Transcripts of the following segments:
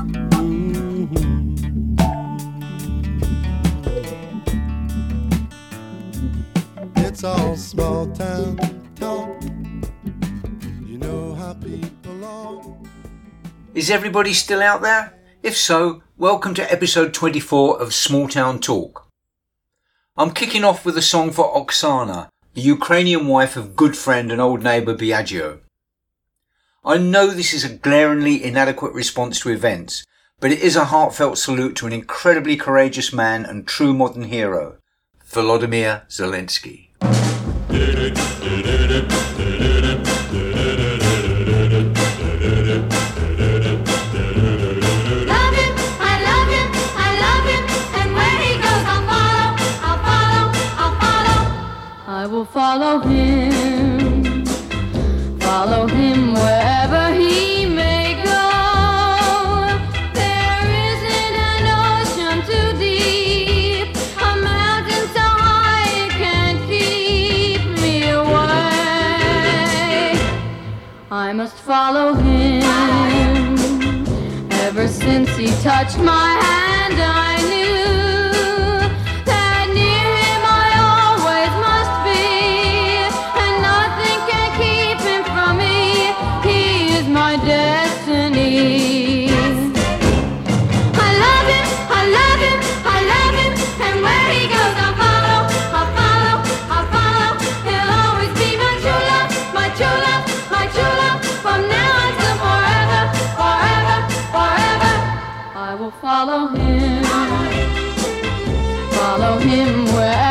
Are. Is everybody still out there? If so, welcome to episode 24 of Small Town Talk. I'm kicking off with a song for Oksana, the Ukrainian wife of good friend and old neighbour Biagio. I know this is a glaringly inadequate response to events, but it is a heartfelt salute to an incredibly courageous man and true modern hero, Volodymyr Zelensky. I love him, I love follow him. Ever since he touched my hand, him wherever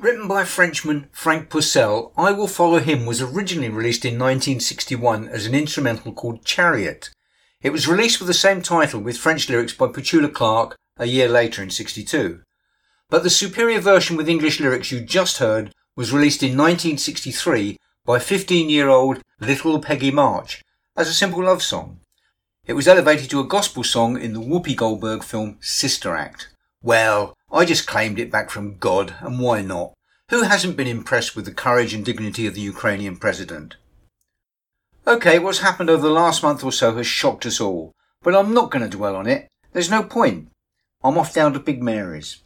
Written by Frenchman Franck Pourcel, I Will Follow Him was originally released in 1961 as an instrumental called Chariot. It was released with the same title with French lyrics by Petula Clark a year later in 62. But the superior version with English lyrics you just heard was released in 1963 by 15 year old Little Peggy March as a simple love song. It was elevated to a gospel song in the Whoopi Goldberg film Sister Act. Well, I just claimed it back from God, and why not? Who hasn't been impressed with the courage and dignity of the Ukrainian president? Okay, what's happened over the last month or so has shocked us all, but I'm not going to dwell on it. There's no point. I'm off down to Big Mary's.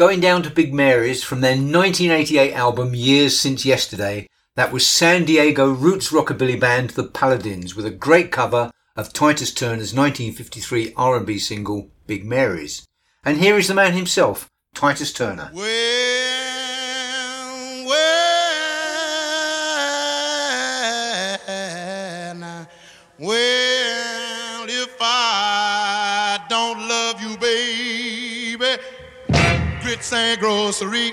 Going down to Big Mary's from their 1988 album Years Since Yesterday, that was San Diego roots rockabilly band The Paladins with a great cover of Titus Turner's 1953 R&B single Big Mary's. And here is the man himself, Titus Turner. Grits ain't grocery,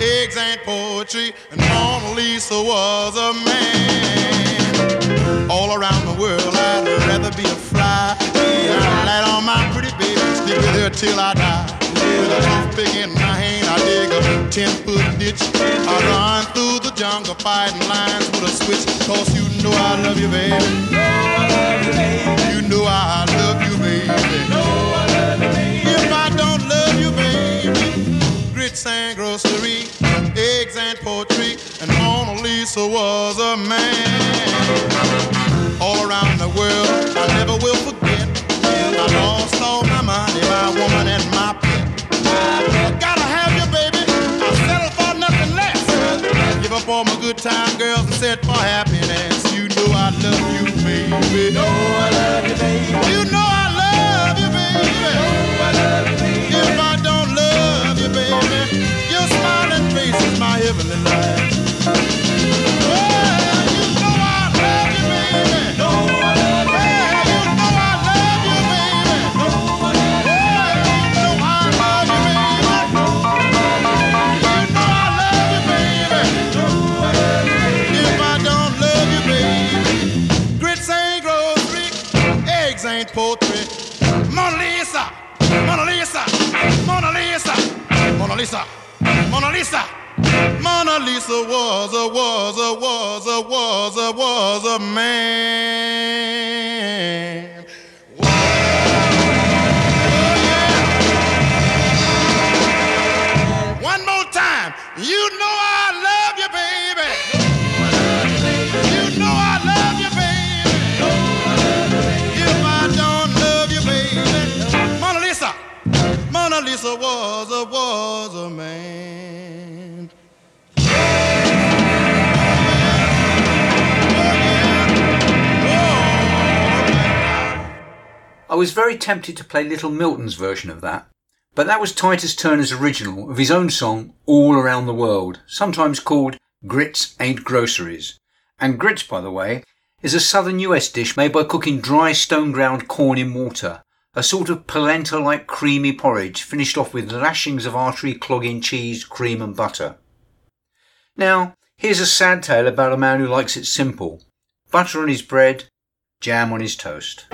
eggs ain't poetry, and Mona Lisa was a man. All around the world, I'd rather be a fly. I'd light on my pretty baby, stick with her till I die. With a toothpick in my hand, I dig a ten foot ditch. I run through the jungle, fighting lions with a switch. Cause you know I love you, baby. You know I love you, baby. Grits and grocery, eggs and poetry, and Mona Lisa was a man. Was very tempted to play Little Milton's version of that, but that was Titus Turner's original of his own song All Around the World, sometimes called Grits Ain't Groceries. And grits, by the way, is a southern US dish made by cooking dry stone ground corn in water, a sort of polenta like creamy porridge finished off with lashings of artery clogging cheese, cream and butter. Now, here's a sad tale about a man who likes it simple. Butter on his bread, jam on his toast.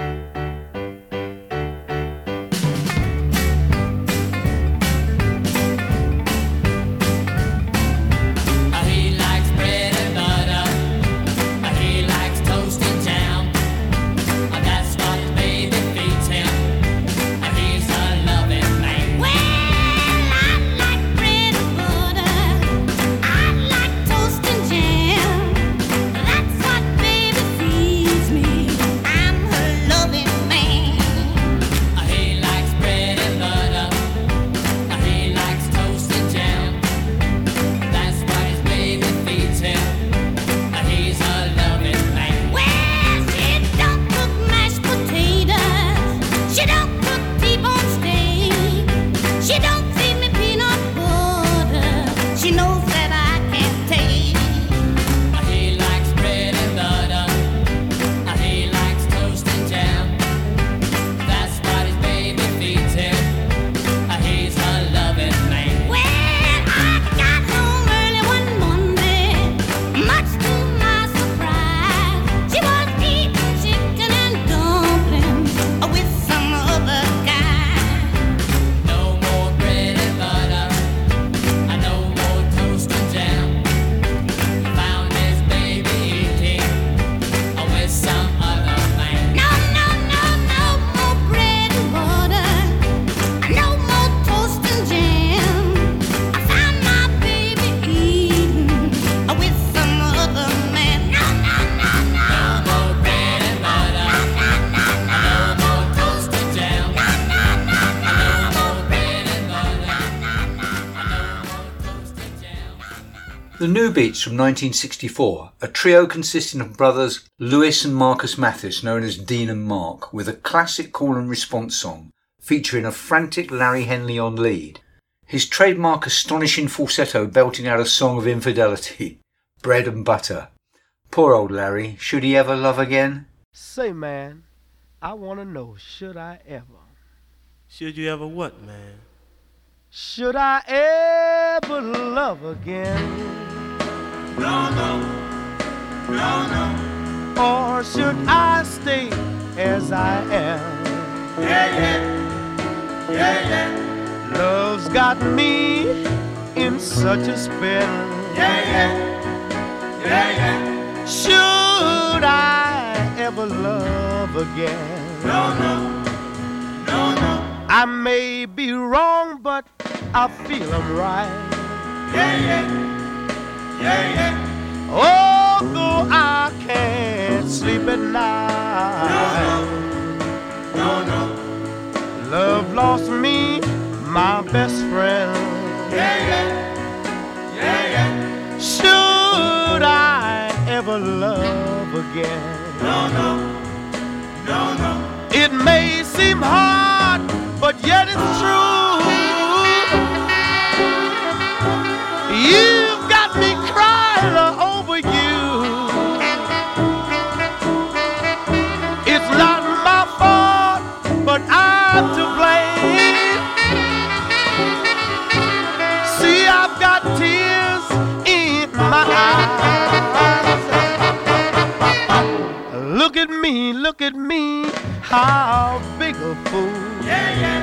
The Beats from 1964, a trio consisting of brothers Lewis and Marcus Mathis, known as Dean and Mark, with a classic call and response song featuring a frantic Larry Henley on lead. His trademark astonishing falsetto belting out a song of infidelity, bread and butter. Poor old Larry, should he ever love again? Say, man, I want to know, should I ever? Should you ever what, man? Should I ever love again? No, no. No, no. Or should I stay as I am? Yeah, yeah. Yeah, yeah. Love's got me in such a spell. Yeah, yeah. Yeah, yeah. Should I ever love again? No, no. No, no. I may be wrong, but I feel I'm right. Yeah, yeah. Yeah, yeah. Although I can't sleep at night. No, no. Love lost me, my best friend. Yeah, yeah. Yeah, yeah. Should I ever love again? No, no. No, no. It may seem hard, but yet it's true. You've got me me, look at me, how big a fool. Yeah, yeah.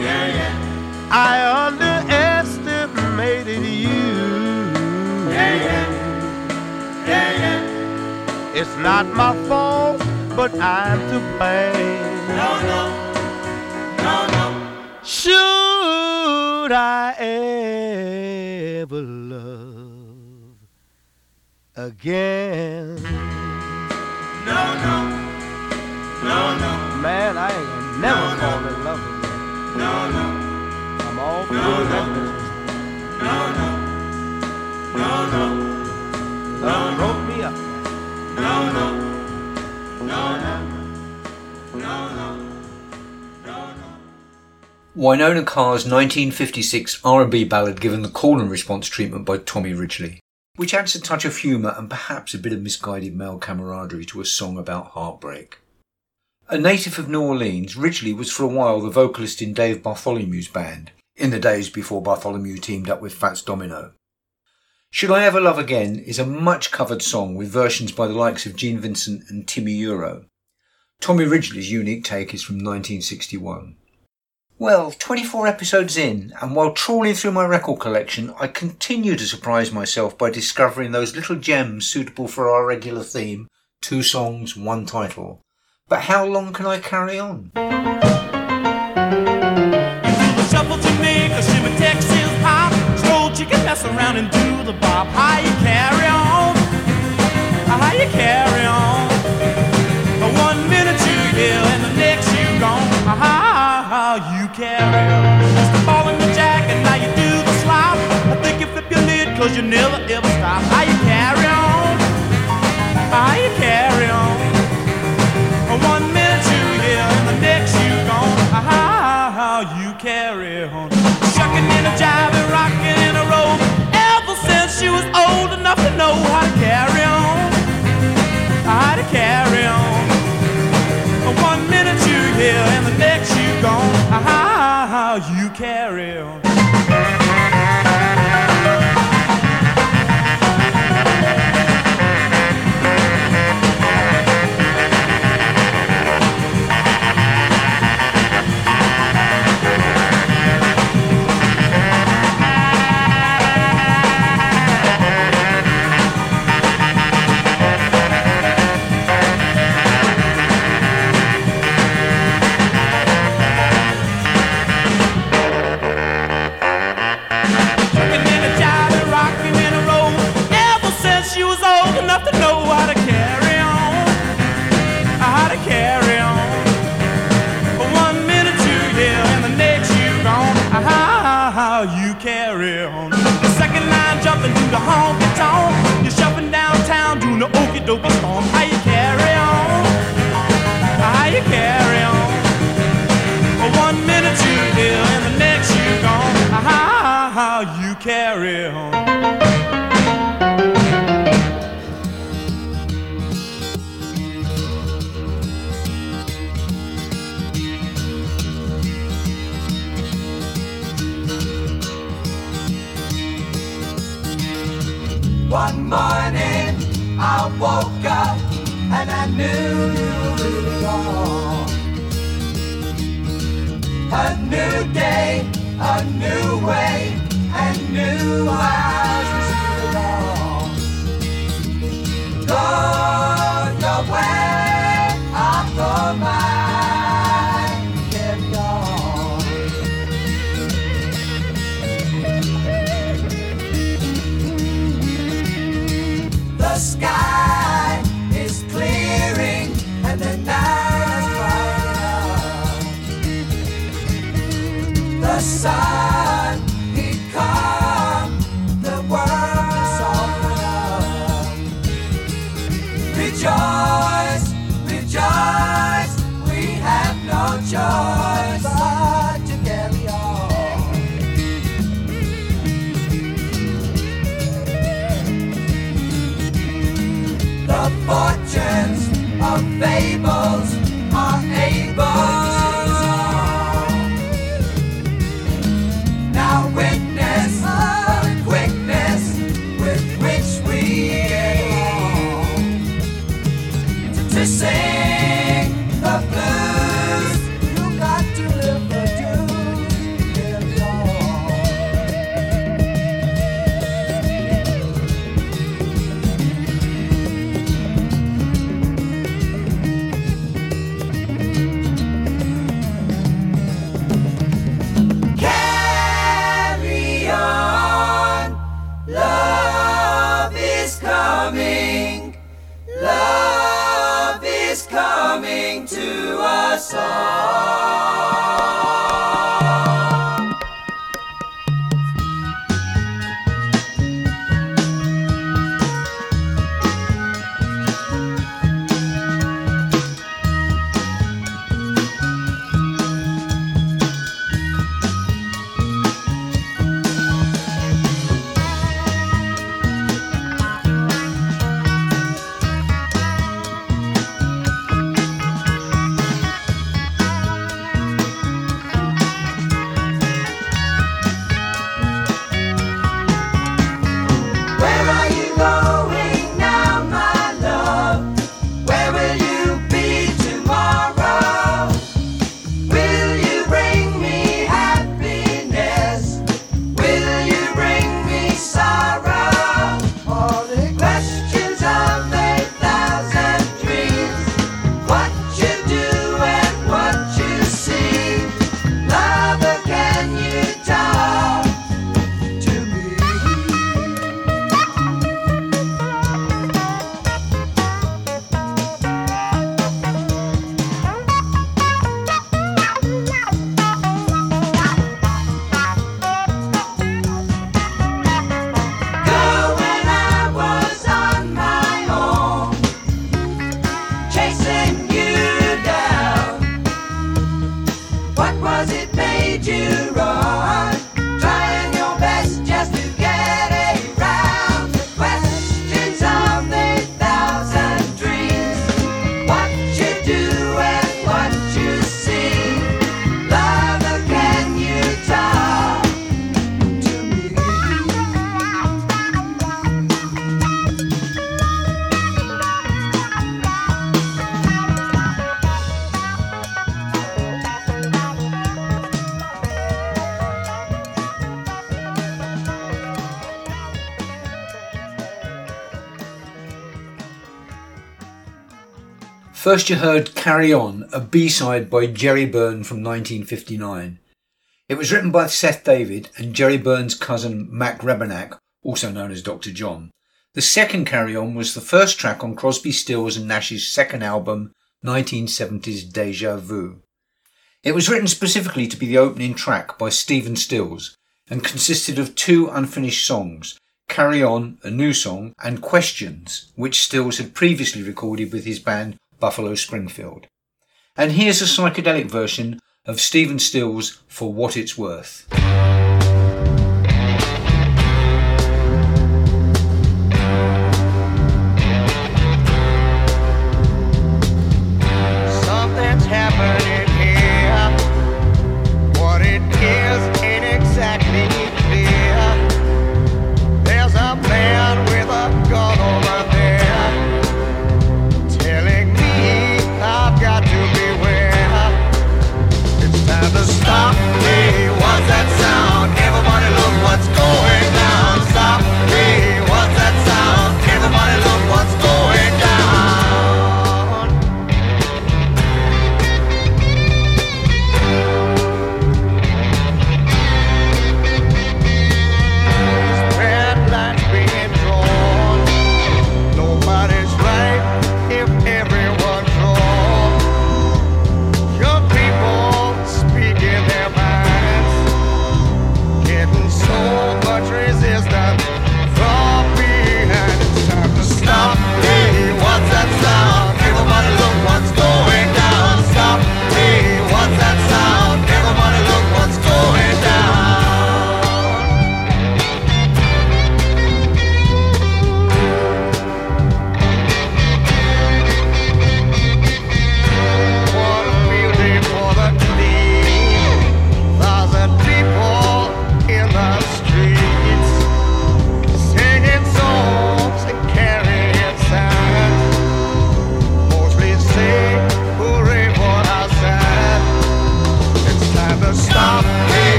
Yeah, yeah. I underestimated you. Yeah, yeah. Yeah, yeah. It's not my fault, but I'm to blame. No, no. No, no. Should I ever love again? No, no. Man, I ain't gonna never No, no. fall in love again. No, no. I'm all No, through no. that business. No, no. No, no. Love broke me up. No, no. No, no. No, no. No, no. Winona Carr's 1956 R&B ballad given the call and response treatment by Tommy Ridgley, which adds a touch of humour and perhaps a bit of misguided male camaraderie to a song about heartbreak. A native of New Orleans, Ridgley was for a while the vocalist in Dave Bartholomew's band, in the days before Bartholomew teamed up with Fats Domino. Should I Ever Love Again is a much covered song with versions by the likes of Gene Vincent and Timi Yuro. Tommy Ridgley's unique take is from 1961. Well, 24 episodes in, and while trawling through my record collection, I continue to surprise myself by discovering those little gems suitable for our regular theme two songs, one title. But how long can I carry on? around and do the. How you carry on? How you carry on? One minute you here and the next you gone. How, you carry on? Just the jack and now you do the slop. I think you flip your lid cause you never ever stop. How you carry on? First, you heard Carry On, a B side by Jerry Byrne from 1959. It was written by Seth David and Jerry Byrne's cousin Mac Rebennack, also known as Dr. John. The second Carry On was the first track on Crosby, Stills and Nash's second album, 1970s Deja Vu. It was written specifically to be the opening track by Stephen Stills and consisted of two unfinished songs, Carry On, a new song, and Questions, which Stills had previously recorded with his band Buffalo Springfield. And here's a psychedelic version of Stephen Stills for what it's worth.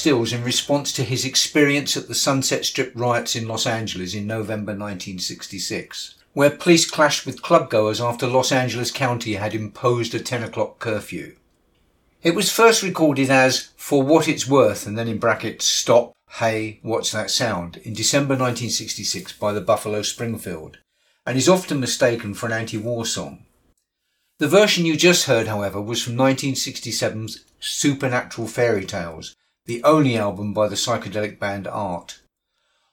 Stills in response to his experience at the Sunset Strip riots in Los Angeles in November 1966, where police clashed with clubgoers after Los Angeles County had imposed a 10 o'clock curfew. It was first recorded as For What It's Worth and then in brackets Stop, Hey, What's That Sound in December 1966 by the Buffalo Springfield and is often mistaken for an anti-war song. The version you just heard, however, was from 1967's Supernatural Fairy Tales, the only album by the psychedelic band Art.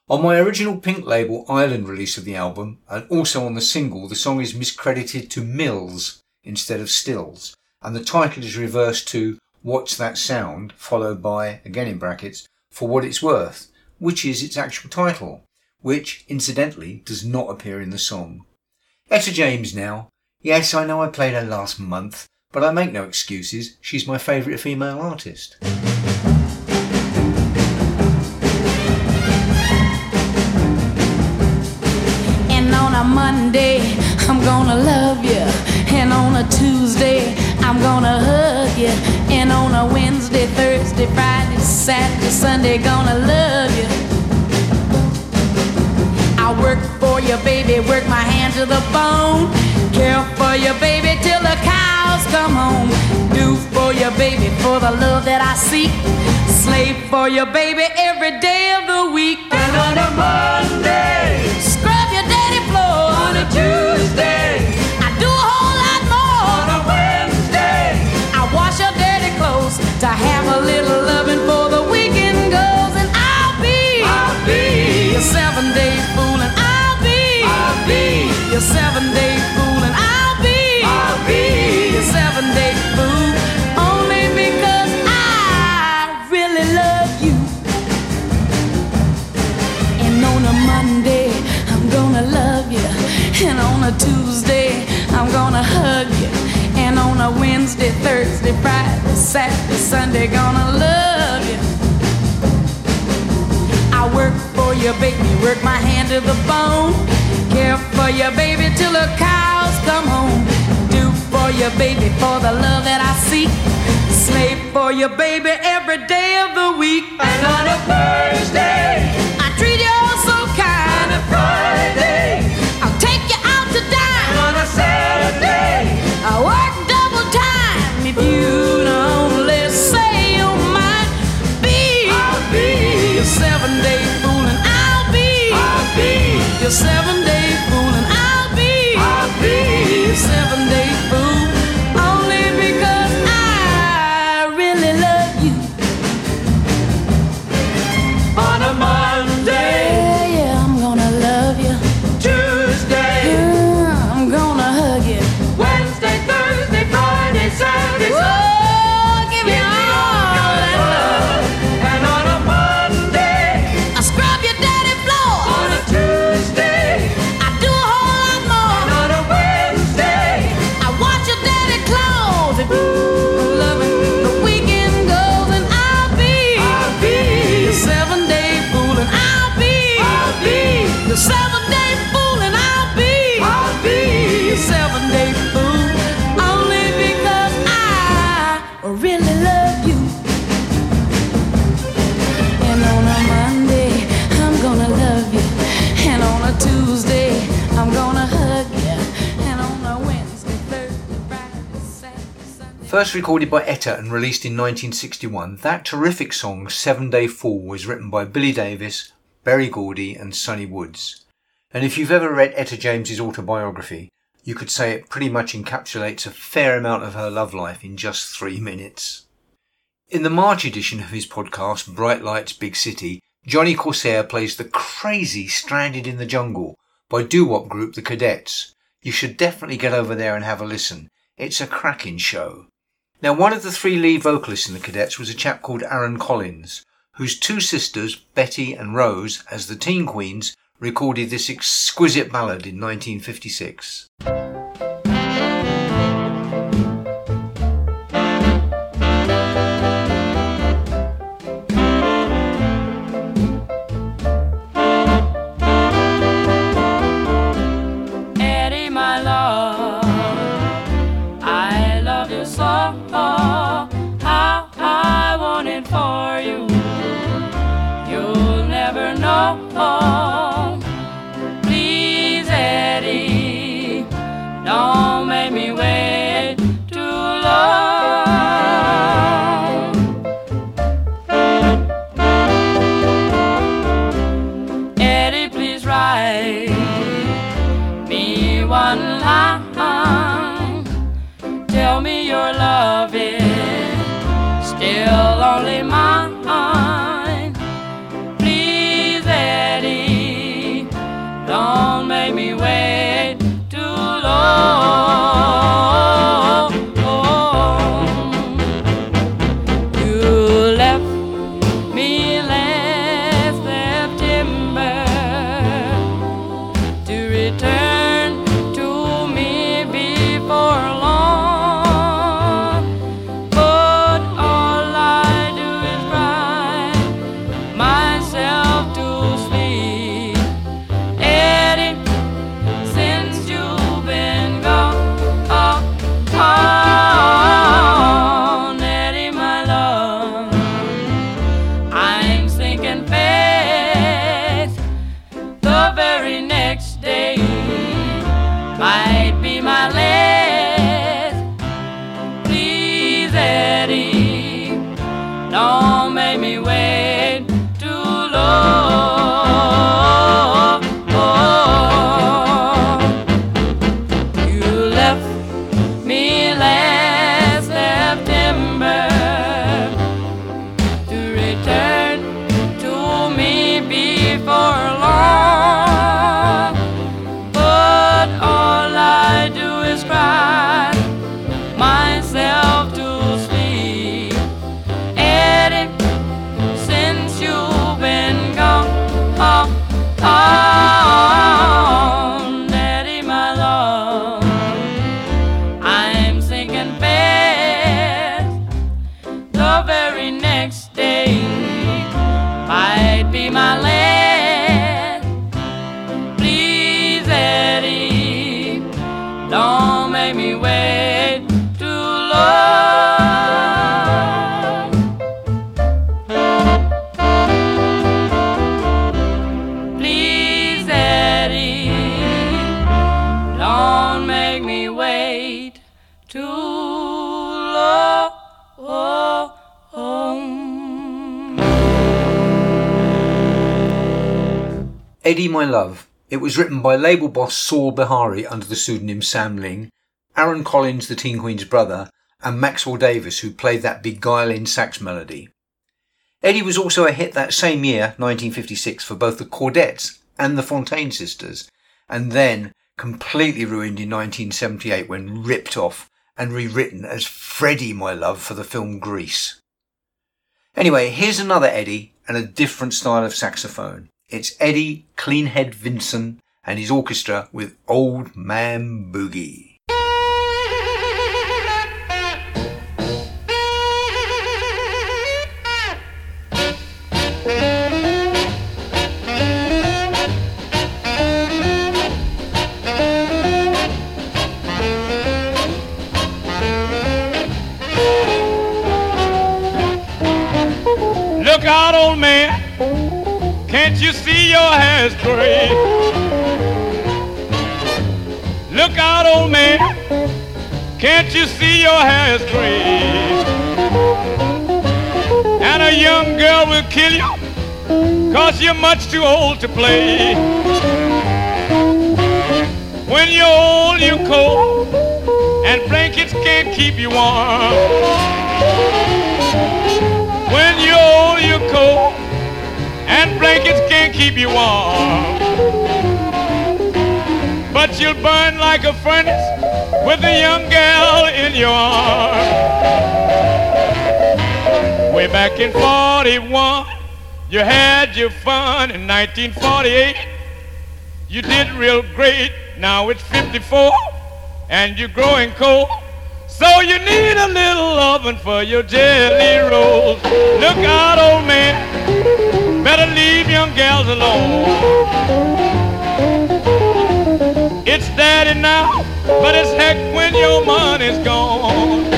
On my original Pink label Island release of the album, and also on the single, the song is miscredited to Mills instead of Stills, and the title is reversed to What's That Sound, followed by, again in brackets, For What It's Worth, which is its actual title, which, incidentally, does not appear in the song. Etta James now. Yes, I know I played her last month, but I make no excuses. She's my favourite female artist. Monday, I'm gonna love you. And on a Tuesday, I'm gonna hug you. And on a Wednesday, Thursday, Friday, Saturday, Sunday, gonna love you. I work for you, baby, work my hands to the bone. Care for you, baby, till the cows come home. Do for you, baby, for the love that I seek. Slave for you, baby, every day of the week. And on a Monday, Saturday, Sunday, gonna love you. I work for you, baby, work my hand to the bone. Care for you, baby, till the cows come home. Do for you, baby, for the love that I seek. Slave for you, baby, every day of the week. And on a Thursday, I treat you all so kind. On a Friday, I'll take you out to dine. On a Saturday, I work First recorded by Etta and released in 1961, that terrific song Seven Day Fool was written by Billy Davis, Berry Gordy and Sonny Woods. And if you've ever read Etta James's autobiography, you could say it pretty much encapsulates a fair amount of her love life in just three minutes. In the March edition of his podcast, Bright Lights Big City, Johnny Corsair plays the crazy Stranded in the Jungle by doo-wop group The Cadets. You should definitely get over there and have a listen. It's a cracking show. Now, one of the three lead vocalists in The Cadets was a chap called Aaron Collins, whose two sisters, Betty and Rose, as the Teen Queens, recorded this exquisite ballad in 1956. Love. It was written by label boss Saul Bihari under the pseudonym Sam Ling, Aaron Collins, the Teen Queen's brother, and Maxwell Davis, who played that beguiling sax melody. Eddie was also a hit that same year, 1956, for both the Chordettes and the Fontane sisters, and then completely ruined in 1978 when ripped off and rewritten as Freddie My Love for the film Grease. Anyway, here's another Eddie and a different style of saxophone. It's Eddie Cleanhead Vinson and his orchestra with Old Man Boogie. Hair's gray? Look out, old man. Can't you see your hair is gray? And a young girl will kill you, cause you're much too old to play. When you're old, you're cold, and blankets can't keep you warm. When you're old, you're cold, and blankets can't keep you warm. But you'll burn like a furnace with a young girl in your arms. Way back in 41, you had your fun. In 1948, you did real great. Now it's 54, and you're growing cold. So you need a little oven for your jelly rolls. Look out, old man. Better leave young gals alone. It's daddy now, but it's heck when your money's gone.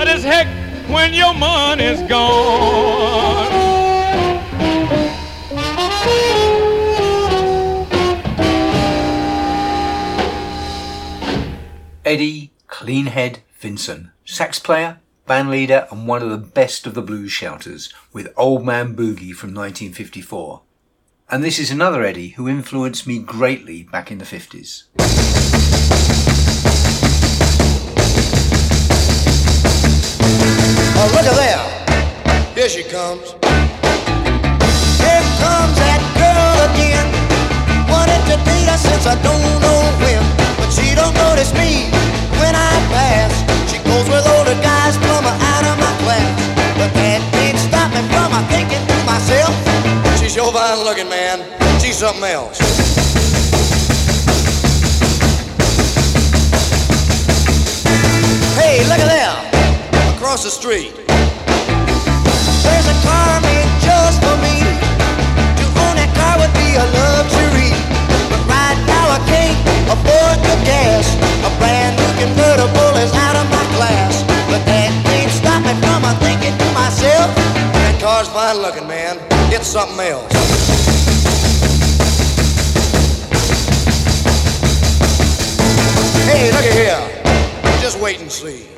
But heck when your money's gone. Eddie Cleanhead Vinson, sax player, band leader, and one of the best of the blues shouters, with Old Man Boogie from 1954. And this is another Eddie who influenced me greatly back in the 50s. Oh, look at there. Here she comes. Here comes that girl again. Wanted to date her since I don't know when. But she don't notice me when I pass. She goes with older guys from out of my class. But that can't stop me from my thinking to myself. She's your fine looking man. She's something else. Hey, look at there. Across the street. There's a car made just for me. To own that car would be a luxury. But right now I can't afford the gas. A brand new convertible is out of my class. But that can't stop me from a thinking to myself. That car's fine looking, man. It's something else. Hey, look here. Just wait and see.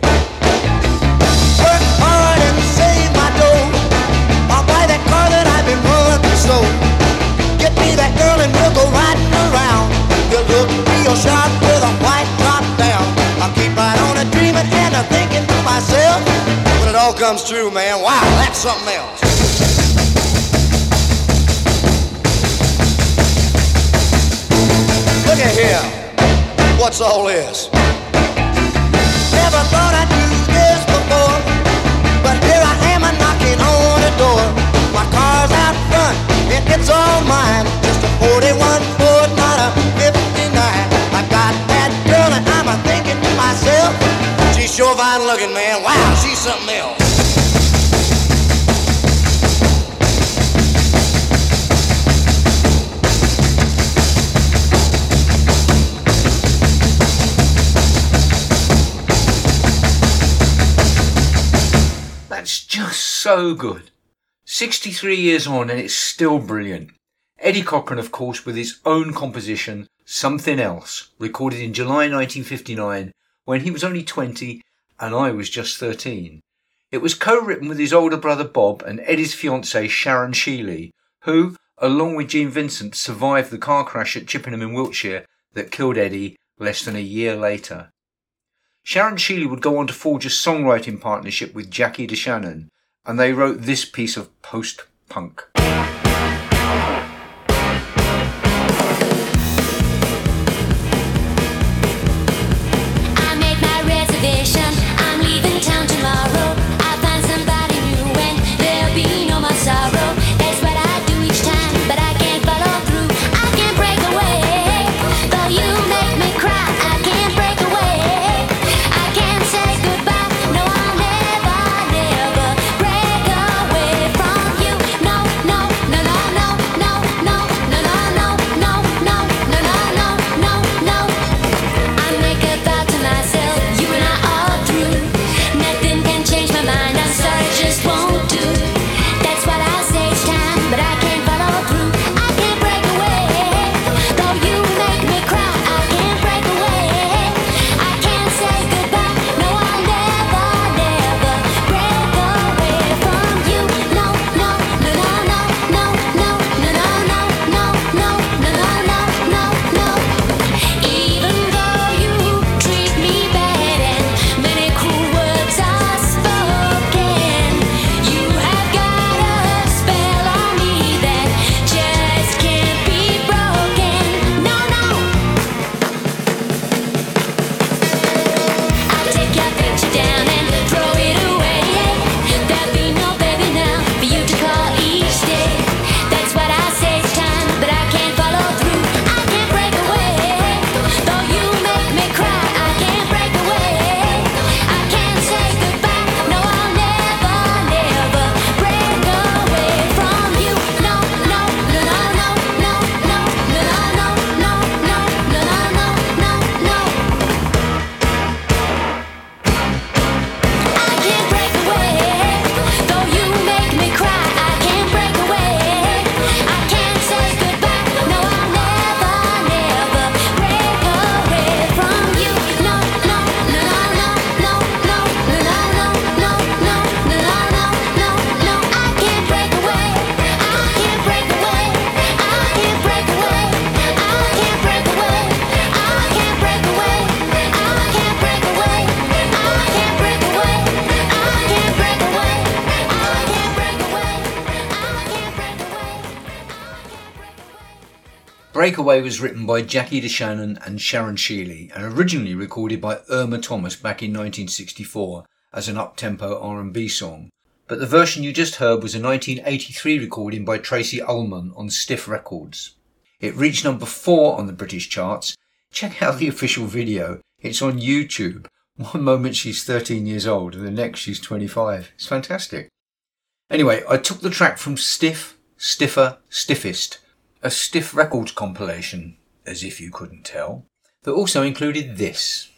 Comes true, man, wow, that's something else. Look at here. What's all this? Never thought I'd but here I am a knocking on door. My car's out front, and it's all mine. Just a 41 Ford, not a 59. I got that girl, and I'm a thinking to myself, she's sure fine looking, man. Wow, she's something else. So good. 63 years on and it's still brilliant. Eddie Cochran, of course, with his own composition, Something Else, recorded in July 1959 when he was only 20 and I was just 13. It was co-written with his older brother Bob and Eddie's fiancée Sharon Sheeley, who, along with Gene Vincent, survived the car crash at Chippenham in Wiltshire that killed Eddie less than a year later. Sharon Sheeley would go on to forge a songwriting partnership with Jackie DeShannon, and they wrote this piece of post-punk. I Breakaway was written by Jackie DeShannon and Sharon Sheeley and originally recorded by Irma Thomas back in 1964 as an up-tempo R&B song. But the version you just heard was a 1983 recording by Tracey Ullman on Stiff Records. It reached number 4 on the British charts. Check out the official video. It's on YouTube. One moment she's 13 years old and the next she's 25. It's fantastic. Anyway, I took the track from Stiff, Stiffer, Stiffest, a Stiff Records compilation, as if you couldn't tell, that also included this.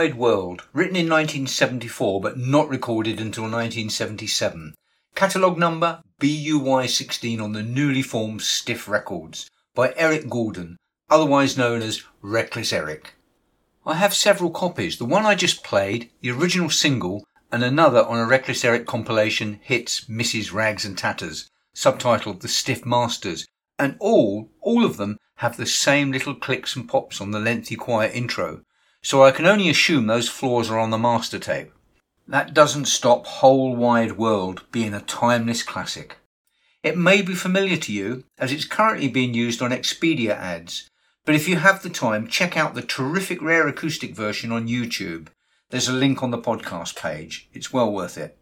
Wide World, written in 1974 but not recorded until 1977. Catalogue number BUY16 on the newly formed Stiff Records by Eric Gordon, otherwise known as Wreckless Eric. I have several copies. The one I just played, the original single, and another on a Wreckless Eric compilation hits Misses Rags and Tatters, subtitled The Stiff Masters, and all, all of them have the same little clicks and pops on the lengthy quiet intro, so I can only assume those flaws are on the master tape. That doesn't stop Whole Wide World being a timeless classic. It may be familiar to you as it's currently being used on Expedia ads, but if you have the time, check out the terrific rare acoustic version on YouTube. There's a link on the podcast page. It's well worth it.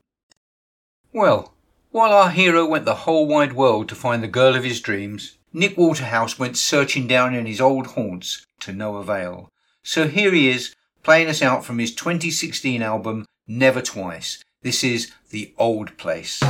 Well, while our hero went the whole wide world to find the girl of his dreams, Nick Waterhouse went searching down in his old haunts to no avail. So here he is, playing us out from his 2016 album Never Twice. This is The Old Place.